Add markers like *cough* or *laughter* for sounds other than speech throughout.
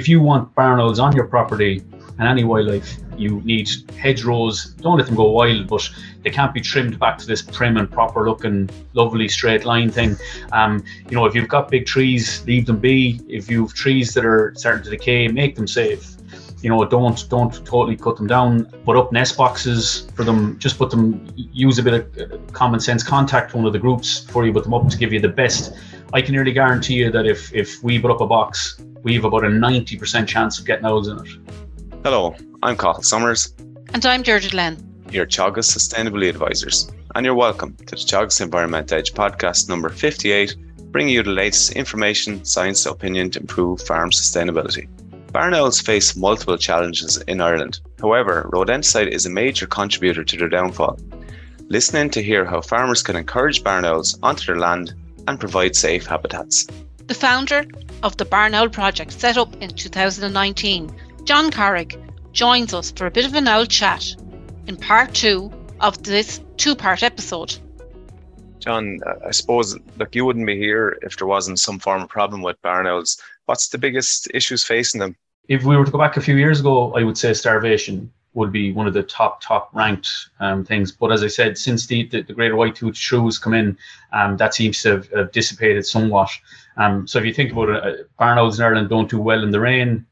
if you want barn on your property and any wildlife, you need hedgerows. Don't let them go wild, but they can't be trimmed back to this prim and proper looking, lovely straight line thing. Um, you know, if you've got big trees, leave them be. If you've trees that are starting to decay, make them safe you know don't don't totally cut them down put up nest boxes for them just put them use a bit of common sense contact one of the groups before you put them up to give you the best i can nearly guarantee you that if if we put up a box we have about a 90% chance of getting owls in it hello i'm Cathal Summers and i'm Deirdre Len your Teagasc Sustainability Advisors and you're welcome to the Teagasc Environment Edge podcast number 58 bringing you the latest information science opinion to improve farm sustainability Barn owls face multiple challenges in Ireland. However, rodenticide is a major contributor to their downfall. Listen in to hear how farmers can encourage barn owls onto their land and provide safe habitats. The founder of the Barn Owl Project, set up in 2019, John Carrig, joins us for a bit of an owl chat in part two of this two part episode. John, I suppose look, you wouldn't be here if there wasn't some form of problem with barn owls what's the biggest issues facing them? If we were to go back a few years ago, I would say starvation would be one of the top top ranked um, things. But as I said, since the, the, the greater white tooth shrews come in, um, that seems to have, have dissipated somewhat. Um, so if you think about it, uh, barn owls in Ireland don't do well in the rain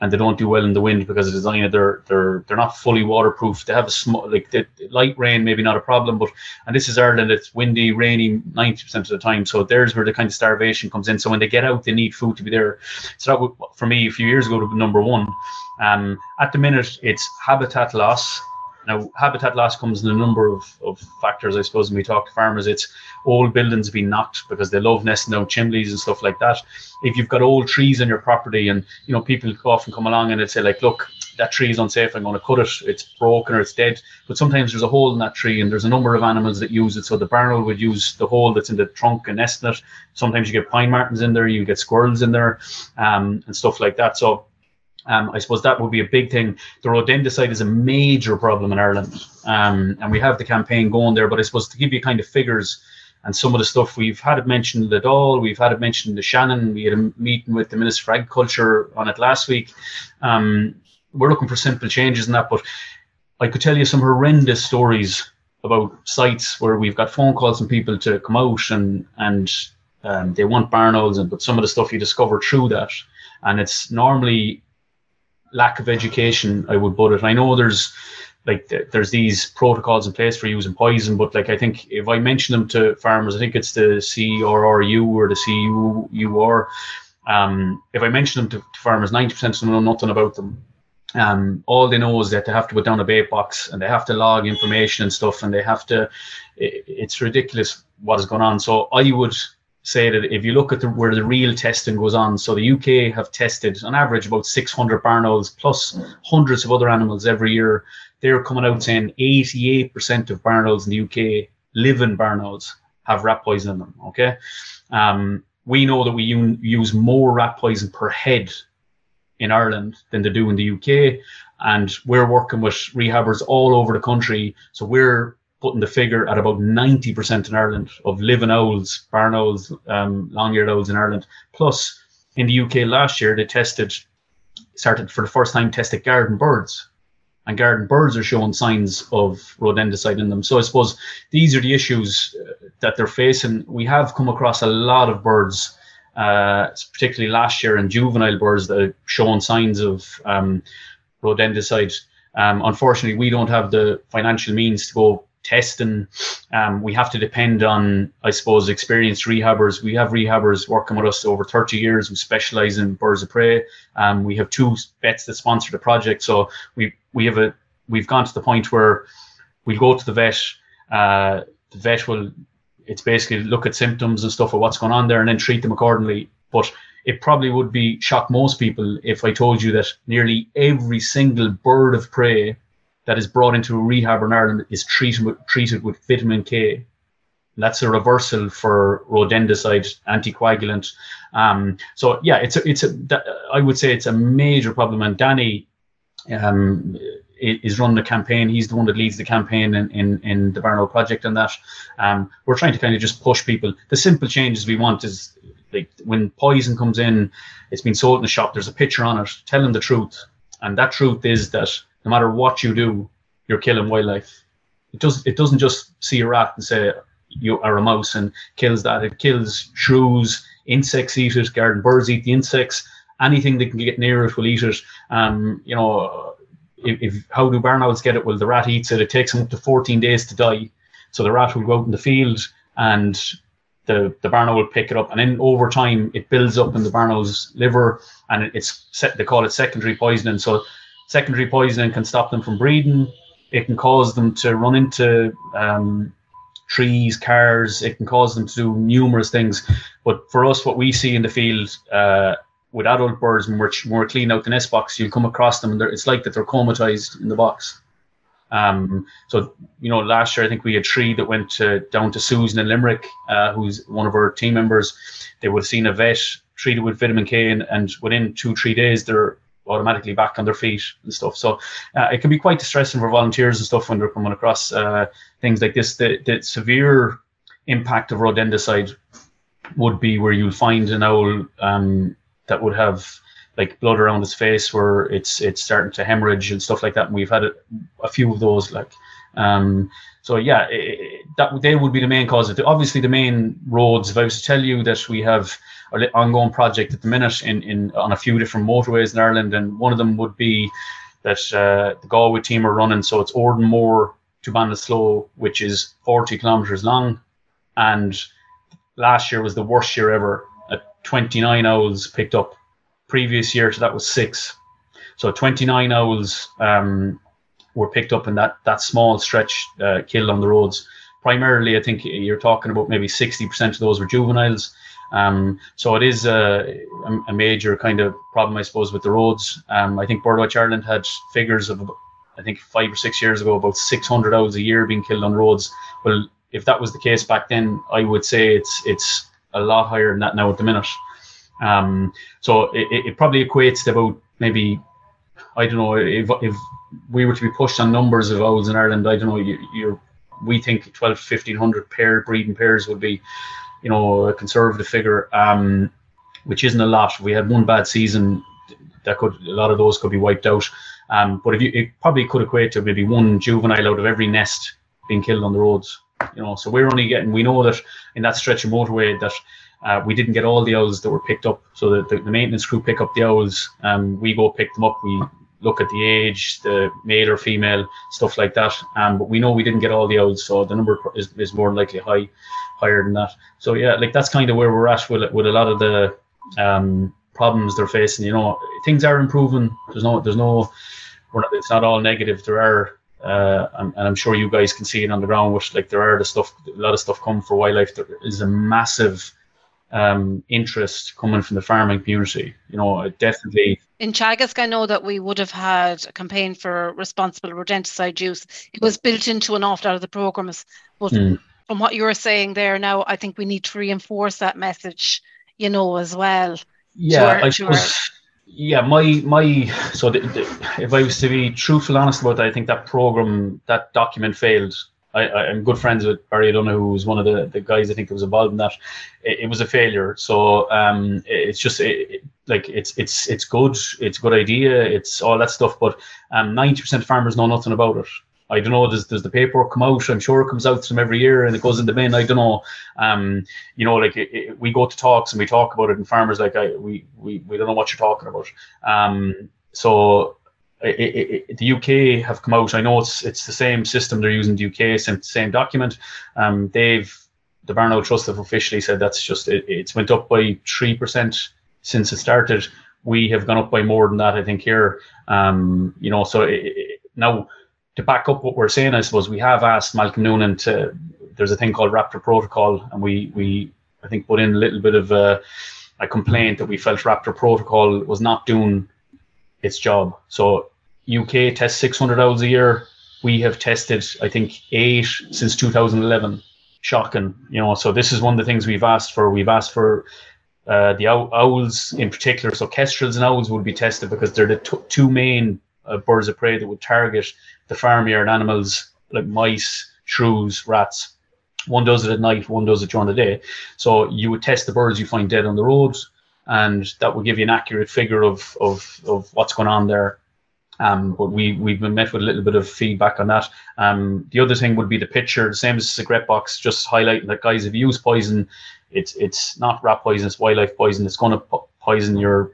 and they don't do well in the wind because of design. They're they're they're not fully waterproof. They have a small like light rain, maybe not a problem, but and this is Ireland. It's windy, rainy ninety percent of the time. So there's where the kind of starvation comes in. So when they get out, they need food to be there. So that would, for me a few years ago, number one. Um, at the minute, it's habitat loss now, habitat loss comes in a number of, of factors, I suppose, when we talk to farmers. It's old buildings being knocked because they love nesting down chimneys and stuff like that. If you've got old trees on your property and, you know, people often come along and they say, like, look, that tree is unsafe, I'm going to cut it, it's broken or it's dead. But sometimes there's a hole in that tree and there's a number of animals that use it. So the barn owl would use the hole that's in the trunk and nest in it. Sometimes you get pine martens in there, you get squirrels in there um, and stuff like that. So um, I suppose that would be a big thing. The rodenticide is a major problem in Ireland, um, and we have the campaign going there. But I suppose to give you kind of figures and some of the stuff we've had it mentioned at all, we've had it mentioned the Shannon. We had a meeting with the Minister for Agriculture on it last week. Um, we're looking for simple changes in that, but I could tell you some horrendous stories about sites where we've got phone calls from people to come out and and um, they want barn and but some of the stuff you discover through that, and it's normally lack of education, I would put it. I know there's like there's these protocols in place for using poison, but like I think if I mention them to farmers, I think it's the CRRU or the CUR. Um, if I mention them to, to farmers, ninety percent of them know nothing about them. Um, all they know is that they have to put down a bait box and they have to log information and stuff, and they have to. It, it's ridiculous what is going on. So I would say that if you look at the, where the real testing goes on, so the UK have tested on average about 600 barn owls plus hundreds of other animals every year. They're coming out saying 88% of barn owls in the UK, live-in barn owls, have rat poison in them. Okay, um, we know that we use more rat poison per head in Ireland than they do in the UK, and we're working with rehabbers all over the country. So we're putting the figure at about 90% in Ireland of living owls, barn owls, um, long-eared owls in Ireland. Plus, in the UK last year, they tested, started for the first time, tested garden birds. And garden birds are showing signs of rodenticide in them. So I suppose these are the issues uh, that they're facing. We have come across a lot of birds, uh, particularly last year, and juvenile birds that are showing signs of um, rodenticide. Um, unfortunately, we don't have the financial means to go testing. Um, we have to depend on, I suppose, experienced rehabbers. We have rehabbers working with us over 30 years who specialize in birds of prey. Um, we have two vets that sponsor the project. So we, we have a, we've gone to the point where we go to the vet, uh, the vet will, it's basically look at symptoms and stuff of what's going on there and then treat them accordingly. But it probably would be shock most people if I told you that nearly every single bird of prey that is brought into a rehab in Ireland is treated with, treated with vitamin K. That's a reversal for rodenticide anticoagulant. Um, so yeah, it's a, it's a, I would say it's a major problem. And Danny um, is running the campaign. He's the one that leads the campaign in, in, in the Barn Owl project and that. Um, we're trying to kind of just push people. The simple changes we want is like when poison comes in, it's been sold in the shop. There's a picture on it telling the truth, and that truth is that no matter what you do, you're killing wildlife. It does. It doesn't just see a rat and say you are a mouse and kills that. It kills shrews, insects eat it, garden birds eat the insects. Anything that can get near it will eat it. Um, you know, if, if how do barn owls get it? Well, the rat eats it. It takes them up to 14 days to die. So the rat will go out in the field and the, the barn owl will pick it up. And then over time, it builds up in the barn owl's liver and it's set, they call it secondary poisoning. So secondary poisoning can stop them from breeding. It can cause them to run into um, trees, cars. It can cause them to do numerous things. But for us, what we see in the field uh, with adult birds, when we're, when we're cleaning out the nest box, you'll come across them. And it's like that they're comatized in the box. Um, so, you know, last year I think we had three that went to, down to Susan in Limerick, uh, who's one of our team members. They would have seen a vet treated with vitamin K, and, and within two, three days, they're automatically back on their feet and stuff. So uh, it can be quite distressing for volunteers and stuff when they're coming across uh, things like this. The, the severe impact of rodenticide would be where you'll find an owl um, that would have like blood around its face where it's it's starting to hemorrhage and stuff like that. And we've had a, a few of those. Like, um, so yeah, it, that they would be the main cause. Of obviously, the main roads. If I was to tell you that we have an ongoing project at the minute in, in on a few different motorways in Ireland, and one of them would be that uh, the Galway team are running. So it's Oranmore to Ballinasloe, which is 40 kilometres long, and last year was the worst year ever. At 29 owls picked up previous year, so that was six. So 29 owls um, were picked up in that that small stretch uh, killed on the roads. Primarily, I think you're talking about maybe 60% of those were juveniles. Um, so it is a, a, major kind of problem, I suppose, with the roads. Um, I think Birdwatch Ireland had figures of, I think, five or six years ago, about 600 owls a year being killed on roads. Well, if that was the case back then, I would say it's it's a lot higher than that now at the minute. Um, so it, it probably equates to about maybe I don't know if if we were to be pushed on numbers of owls in Ireland, I don't know you, you're we think 12 1500 pair breeding pairs would be you know a conservative figure um, which isn't a lot we had one bad season that could a lot of those could be wiped out um, but if you it probably could equate to maybe one juvenile out of every nest being killed on the roads you know so we're only getting we know that in that stretch of motorway that uh, we didn't get all the owls that were picked up, so the, the, the maintenance crew pick up the owls. Um, we go pick them up. We look at the age, the male or female, stuff like that. Um, but we know we didn't get all the owls, so the number is, is more likely high, higher than that. So yeah, like that's kind of where we're at with with a lot of the um, problems they're facing. You know, things are improving. There's no, there's no, not, it's not all negative. There are uh, and, and, I'm sure you guys can see it on the ground, which like there are the stuff, a lot of stuff come for wildlife. There is a massive um, interest coming from the farming community. You know, definitely. In Teagasc, I know that we would have had a campaign for responsible rodenticide use. It was built into an awful lot of the programmes. But mm. from what you're saying there now, I think we need to reinforce that message, you know, as well. Yeah, I suppose. Yeah, my my so the, the, if I was to be truthful, honest about that, I think that program, that document failed I, am good friends with Barry O'Donoghue, who was one of the, the guys I think that was involved in that. It, it was a failure. So um, it's just it, like it's it's it's good. It's good idea. It's all that stuff. But um, 90% of farmers know nothing about it. I don't know. Does does the paperwork come out? I'm sure it comes out them every year and it goes in the bin. I don't know. Um, you know, like it, it, we go to talks and we talk about it, and farmers like I we we, we don't know what you're talking about. Um, so it, it, the UK have come out. I know it's it's the same system they're using the UK, same same document. Um, they've the Barn Owl Trust have officially said that's just it, it's went up by three percent since it started. We have gone up by more than that, I think. Here, um, you know, so now to back up what we're saying, I suppose we have asked Malcolm Noonan to. There's a thing called Raptor Protocol, and we we I think put in a little bit of a, a complaint that we felt Raptor Protocol was not doing its job. So UK tests 600 owls a year. We have tested, I think, eight since 2011. Shocking, you know. So this is one of the things we've asked for. We've asked for uh, the owls in particular. So kestrels and owls will be tested because they're the t- two main uh, birds of prey that would target the farmyard animals like mice, shrews, rats. One does it at night, one does it during the day. So you would test the birds you find dead on the roads, and that will give you an accurate figure of of, of what's going on there. Um, but we we've been met with a little bit of feedback on that. Um, the other thing would be the picture, the same as the cigarette box, just highlighting that guys, if you use poison, it's it's not rat poison, it's wildlife poison. It's going to poison your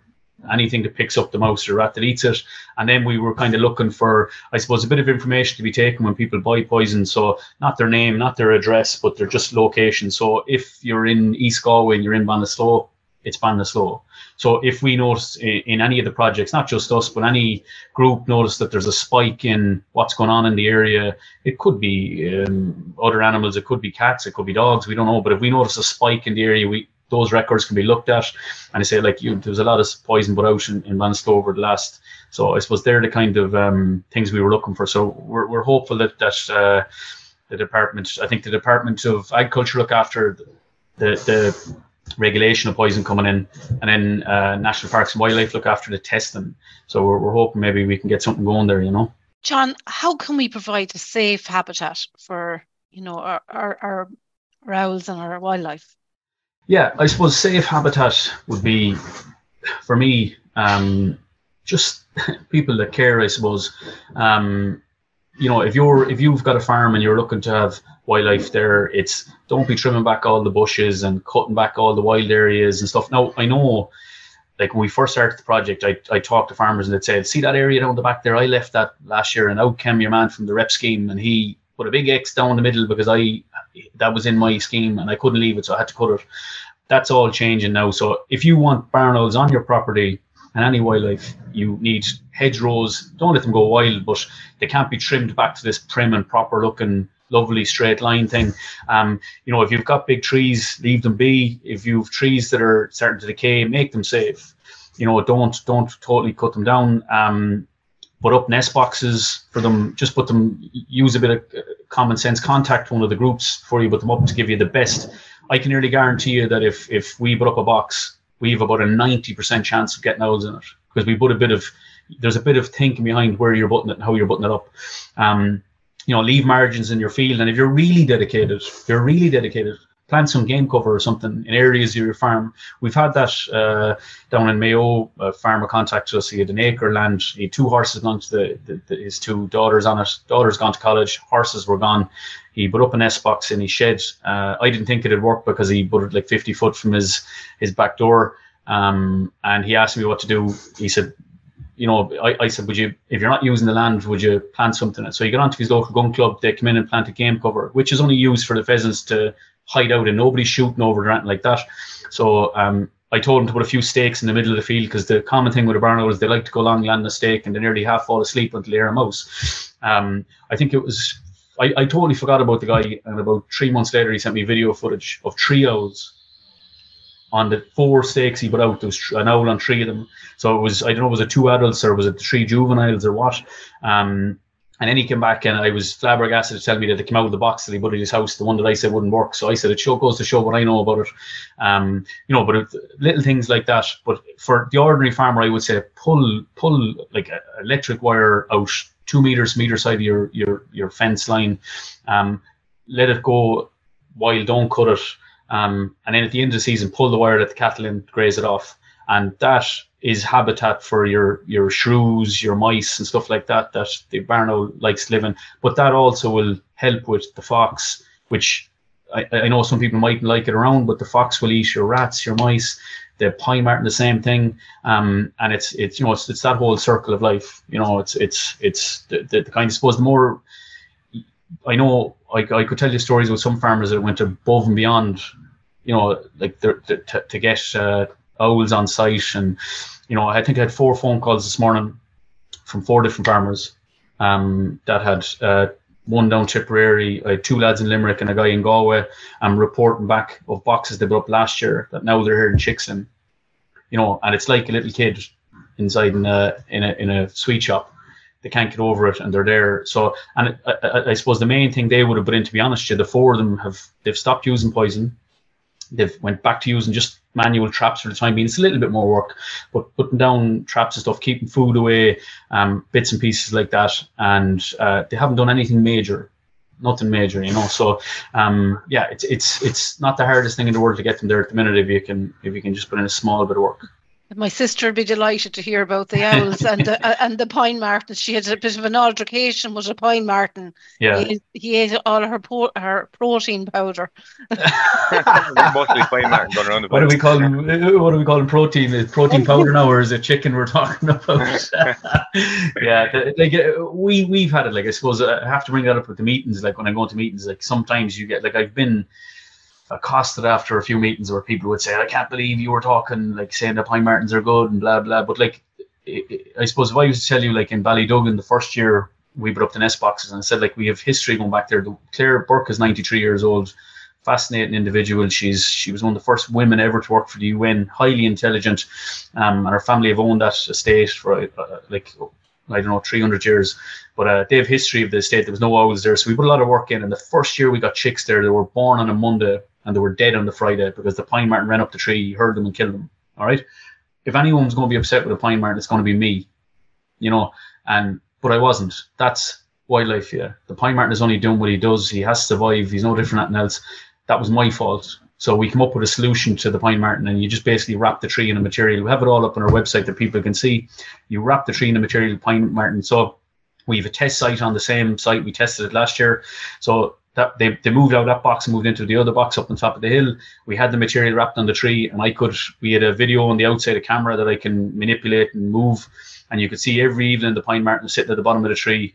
anything that picks up the mouse or rat that eats it. And then we were kind of looking for, I suppose, a bit of information to be taken when people buy poison. So not their name, not their address, but their just location. So if you're in East Galway and you're in Ballinasloe, it's Ballinasloe. So if we notice in any of the projects, not just us, but any group notice that there's a spike in what's going on in the area, it could be um, other animals, it could be cats, it could be dogs, we don't know. But if we notice a spike in the area, we those records can be looked at. And I say like you, there was a lot of poison put out in, in Ballinasloe over the last. So I suppose they're the kind of um, things we were looking for. So we're, we're hopeful that that uh, the department, I think the Department of Agriculture look after the the regulation of poison coming in, and then uh, National Parks and Wildlife look after the testing. So we're, we're hoping maybe we can get something going there, you know. John, how can we provide a safe habitat for you know our our, our, owls and our wildlife? Yeah, I suppose safe habitat would be, for me, um, just *laughs* people that care. I suppose, um, you know, if you're if you've got a farm and you're looking to have wildlife there, it's don't be trimming back all the bushes and cutting back all the wild areas and stuff. Now I know. Like when we first started the project, I, I talked to farmers and they'd say, "See that area down the back there? I left that last year, and out came your man from the rep scheme, and he put a big X down the middle because I that was in my scheme and I couldn't leave it, so I had to cut it. That's all changing now. So if you want barn owls on your property and any wildlife, you need hedgerows. Don't let them go wild, but they can't be trimmed back to this prim and proper looking lovely straight line thing. Um, you know, if you've got big trees, leave them be. If you've trees that are starting to decay, make them safe. You know, don't don't totally cut them down. Um, put up nest boxes for them. Just put them. Use a bit of uh, common sense. Contact one of the groups before you put them up to give you the best. I can nearly guarantee you that if if we put up a box, we have about a ninety percent chance of getting owls in it because we put a bit of there's a bit of thinking behind where you're putting it and how you're putting it up. Um, you know, leave margins in your field, and if you're really dedicated, you're really dedicated, plant some game cover or something in areas of your farm. We've had that uh, down in Mayo. A farmer contacted us. He had an acre land. He had two horses belonged to the, the, the, his two daughters on it. Daughters gone to college. Horses were gone. He put up an S box in his shed. Uh, I didn't think it'd work because he put it like 50 foot from his his back door. Um, and he asked me what to do. He said, you know, I, I said, would you, if you're not using the land, would you plant something? So he got onto his local gun club. They come in and plant a game cover, which is only used for the pheasants to hide out and nobody's shooting over or anything like that. So um, I told him to put a few stakes in the middle of the field because the common thing with a barn owl is they like to go along land the stake and they nearly half fall asleep until they hear a mouse. Um, I think it was I, I totally forgot about the guy and about three months later he sent me video footage of three owls on the four stakes he put out. There was an owl on three of them. So it was I don't know was it two adults or was it three juveniles or what? Um, and then he came back and I was flabbergasted to tell me that they came out of the box that he put in his house, the one that I said wouldn't work. So I said it show goes to show what I know about it. Um, you know, but it, little things like that. But for the ordinary farmer, I would say pull pull like electric wire out two meters meter side of your your your fence line. Um, let it go while don't cut it. Um, and then at the end of the season, pull the wire, let the cattle in, graze it off, and that is habitat for your your shrews, your mice, and stuff like that that the barn owl likes living. But that also will help with the fox, which I, I know some people mightn't like it around, but the fox will eat your rats, your mice. The pine marten, the same thing, um, and it's it's you know it's, it's that whole circle of life. You know, it's it's it's the, the, the kind of suppose the more I know I, I could tell you stories with some farmers that went above and beyond, you know, like to, to, to get uh, owls on site and you know, I think I had four phone calls this morning from four different farmers um, that had uh, one down Tipperary, two lads in Limerick and a guy in Galway. I'm reporting back of boxes they put up last year that now they're here in Chickson. You know, and it's like a little kid inside in a in a in a sweet shop. They can't get over it, and they're there. So, and I, I, I suppose the main thing they would have put in, to be honest, you, the four of them have they've stopped using poison. They've went back to using just manual traps for the time being. It's a little bit more work, but putting down traps and stuff, keeping food away, um, bits and pieces like that, and uh, they haven't done anything major. nothing major, you know. So, um, yeah, it's it's it's not the hardest thing in the world to get them there at the minute if you can if you can just put in a small bit of work. My sister would be delighted to hear about the owls and the uh, and the pine martens. She had a bit of an altercation with a pine marten. Yeah, he, he ate all her po- her protein powder. *laughs* Mostly pine marten going around the what do we call them? What do we call them? Protein? Is protein *laughs* powder now, or is it chicken we're talking about? *laughs* yeah, the, like uh, we we've had it. Like I suppose uh, I have to bring that up with the meetings. Like when I go to meetings, like sometimes you get like I've been accosted after a few meetings where people would say, I can't believe you were talking, like saying the Pine Martens are good and blah, blah. But like, I suppose if I was to tell you, like in Ballyduggan, the first year we put up the nest boxes and I said, like, we have history going back there. The, Claire Burke is 93 years old, fascinating individual. She's She was one of the first women ever to work for the UN, highly intelligent. Um, and her family have owned that estate for uh, like, I don't know, 300 years. But uh, they have history of the estate. There was no owls there. So we put a lot of work in. And the first year we got chicks there, they were born on a Monday and they were dead on the Friday because the pine marten ran up the tree, heard them, and killed them. All right. If anyone's going to be upset with a pine marten, it's going to be me, you know. And but I wasn't. That's wildlife. Yeah, the pine marten is only doing what he does. He has to survive. He's no different than else. That was my fault. So we come up with a solution to the pine marten, and you just basically wrap the tree in a material. We have it all up on our website that people can see. You wrap the tree in a material pine marten. So we have a test site on the same site we tested it last year. So that they, they moved out of that box and moved into the other box up on top of the hill. We had the material wrapped on the tree, and I could we had a video on the outside of camera that I can manipulate and move, and you could see every evening the pine marten sitting at the bottom of the tree,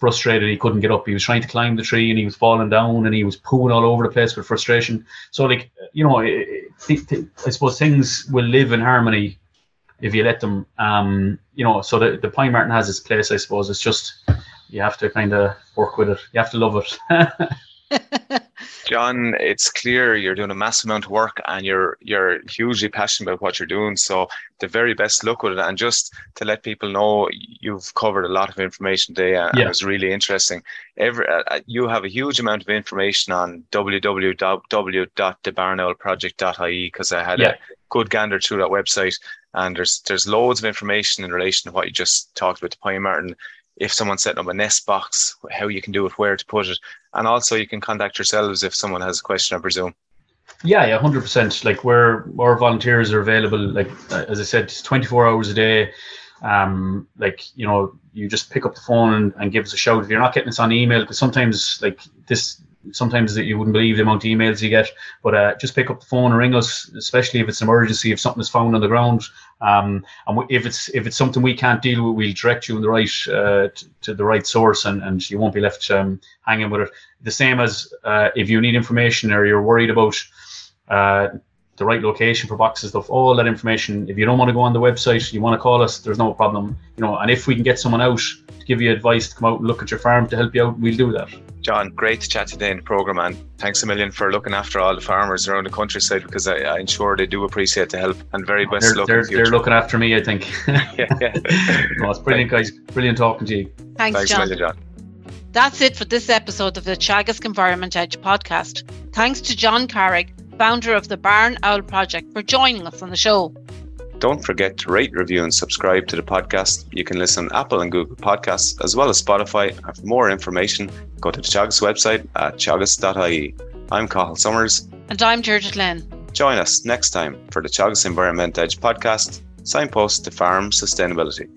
frustrated he couldn't get up. He was trying to climb the tree and he was falling down and he was pooing all over the place with frustration. So like you know, it, it, I suppose things will live in harmony if you let them. Um, you know, so the the pine marten has its place. I suppose it's just you have to kind of work with it. You have to love it. *laughs* John, it's clear you're doing a massive amount of work and you're you're hugely passionate about what you're doing. So the very best luck with it. And just to let people know, you've covered a lot of information today, and yeah. it was really interesting. Every uh, uh, you have a huge amount of information on www.thebarnowlproject.ie because I had yeah. a good gander through that website, and there's there's loads of information in relation to what you just talked about the Pine Marten if someone's setting up a nest box, how you can do it, where to put it, and also you can contact yourselves if someone has a question, I presume. Yeah, yeah, hundred percent. Like where our volunteers are available, like uh, as I said, twenty four hours a day. Um, like you know, you just pick up the phone and, and give us a shout if you're not getting us on email because sometimes like this sometimes you wouldn't believe the amount of emails you get. But uh, just pick up the phone and ring us, especially if it's an emergency, if something is found on the ground. Um, and if it's if it's something we can't deal with, we'll direct you in the right uh, to, to, the right source, and, and you won't be left um, hanging with it. The same as uh, if you need information or you're worried about uh, the right location for boxes stuff, all that information. If you don't want to go on the website, you want to call us. There's no problem, you know. And if we can get someone out to give you advice to come out and look at your farm to help you out, we'll do that. John, great to chat today in the program, and thanks a million for looking after all the farmers around the countryside because I, am sure they do appreciate the help and very best they're, luck. They're, they're looking after me, I think. yeah, *laughs* yeah. no, it's brilliant, guys. Brilliant talking to you. Thanks, thanks John. Million, John. That's it for this episode of the Teagasc Environment Edge podcast. Thanks to John Carrig, founder of the Barn Owl Project, for joining us on the show. Don't forget to rate, review, and subscribe to the podcast. You can listen on Apple and Google Podcasts as well as Spotify. And for more information, go to the Teagasc website at teagasc.ie. I'm Cathal Summers. And I'm Deirdre Glenn. Join us next time for the Teagasc Environment Edge podcast, signpost to farm sustainability.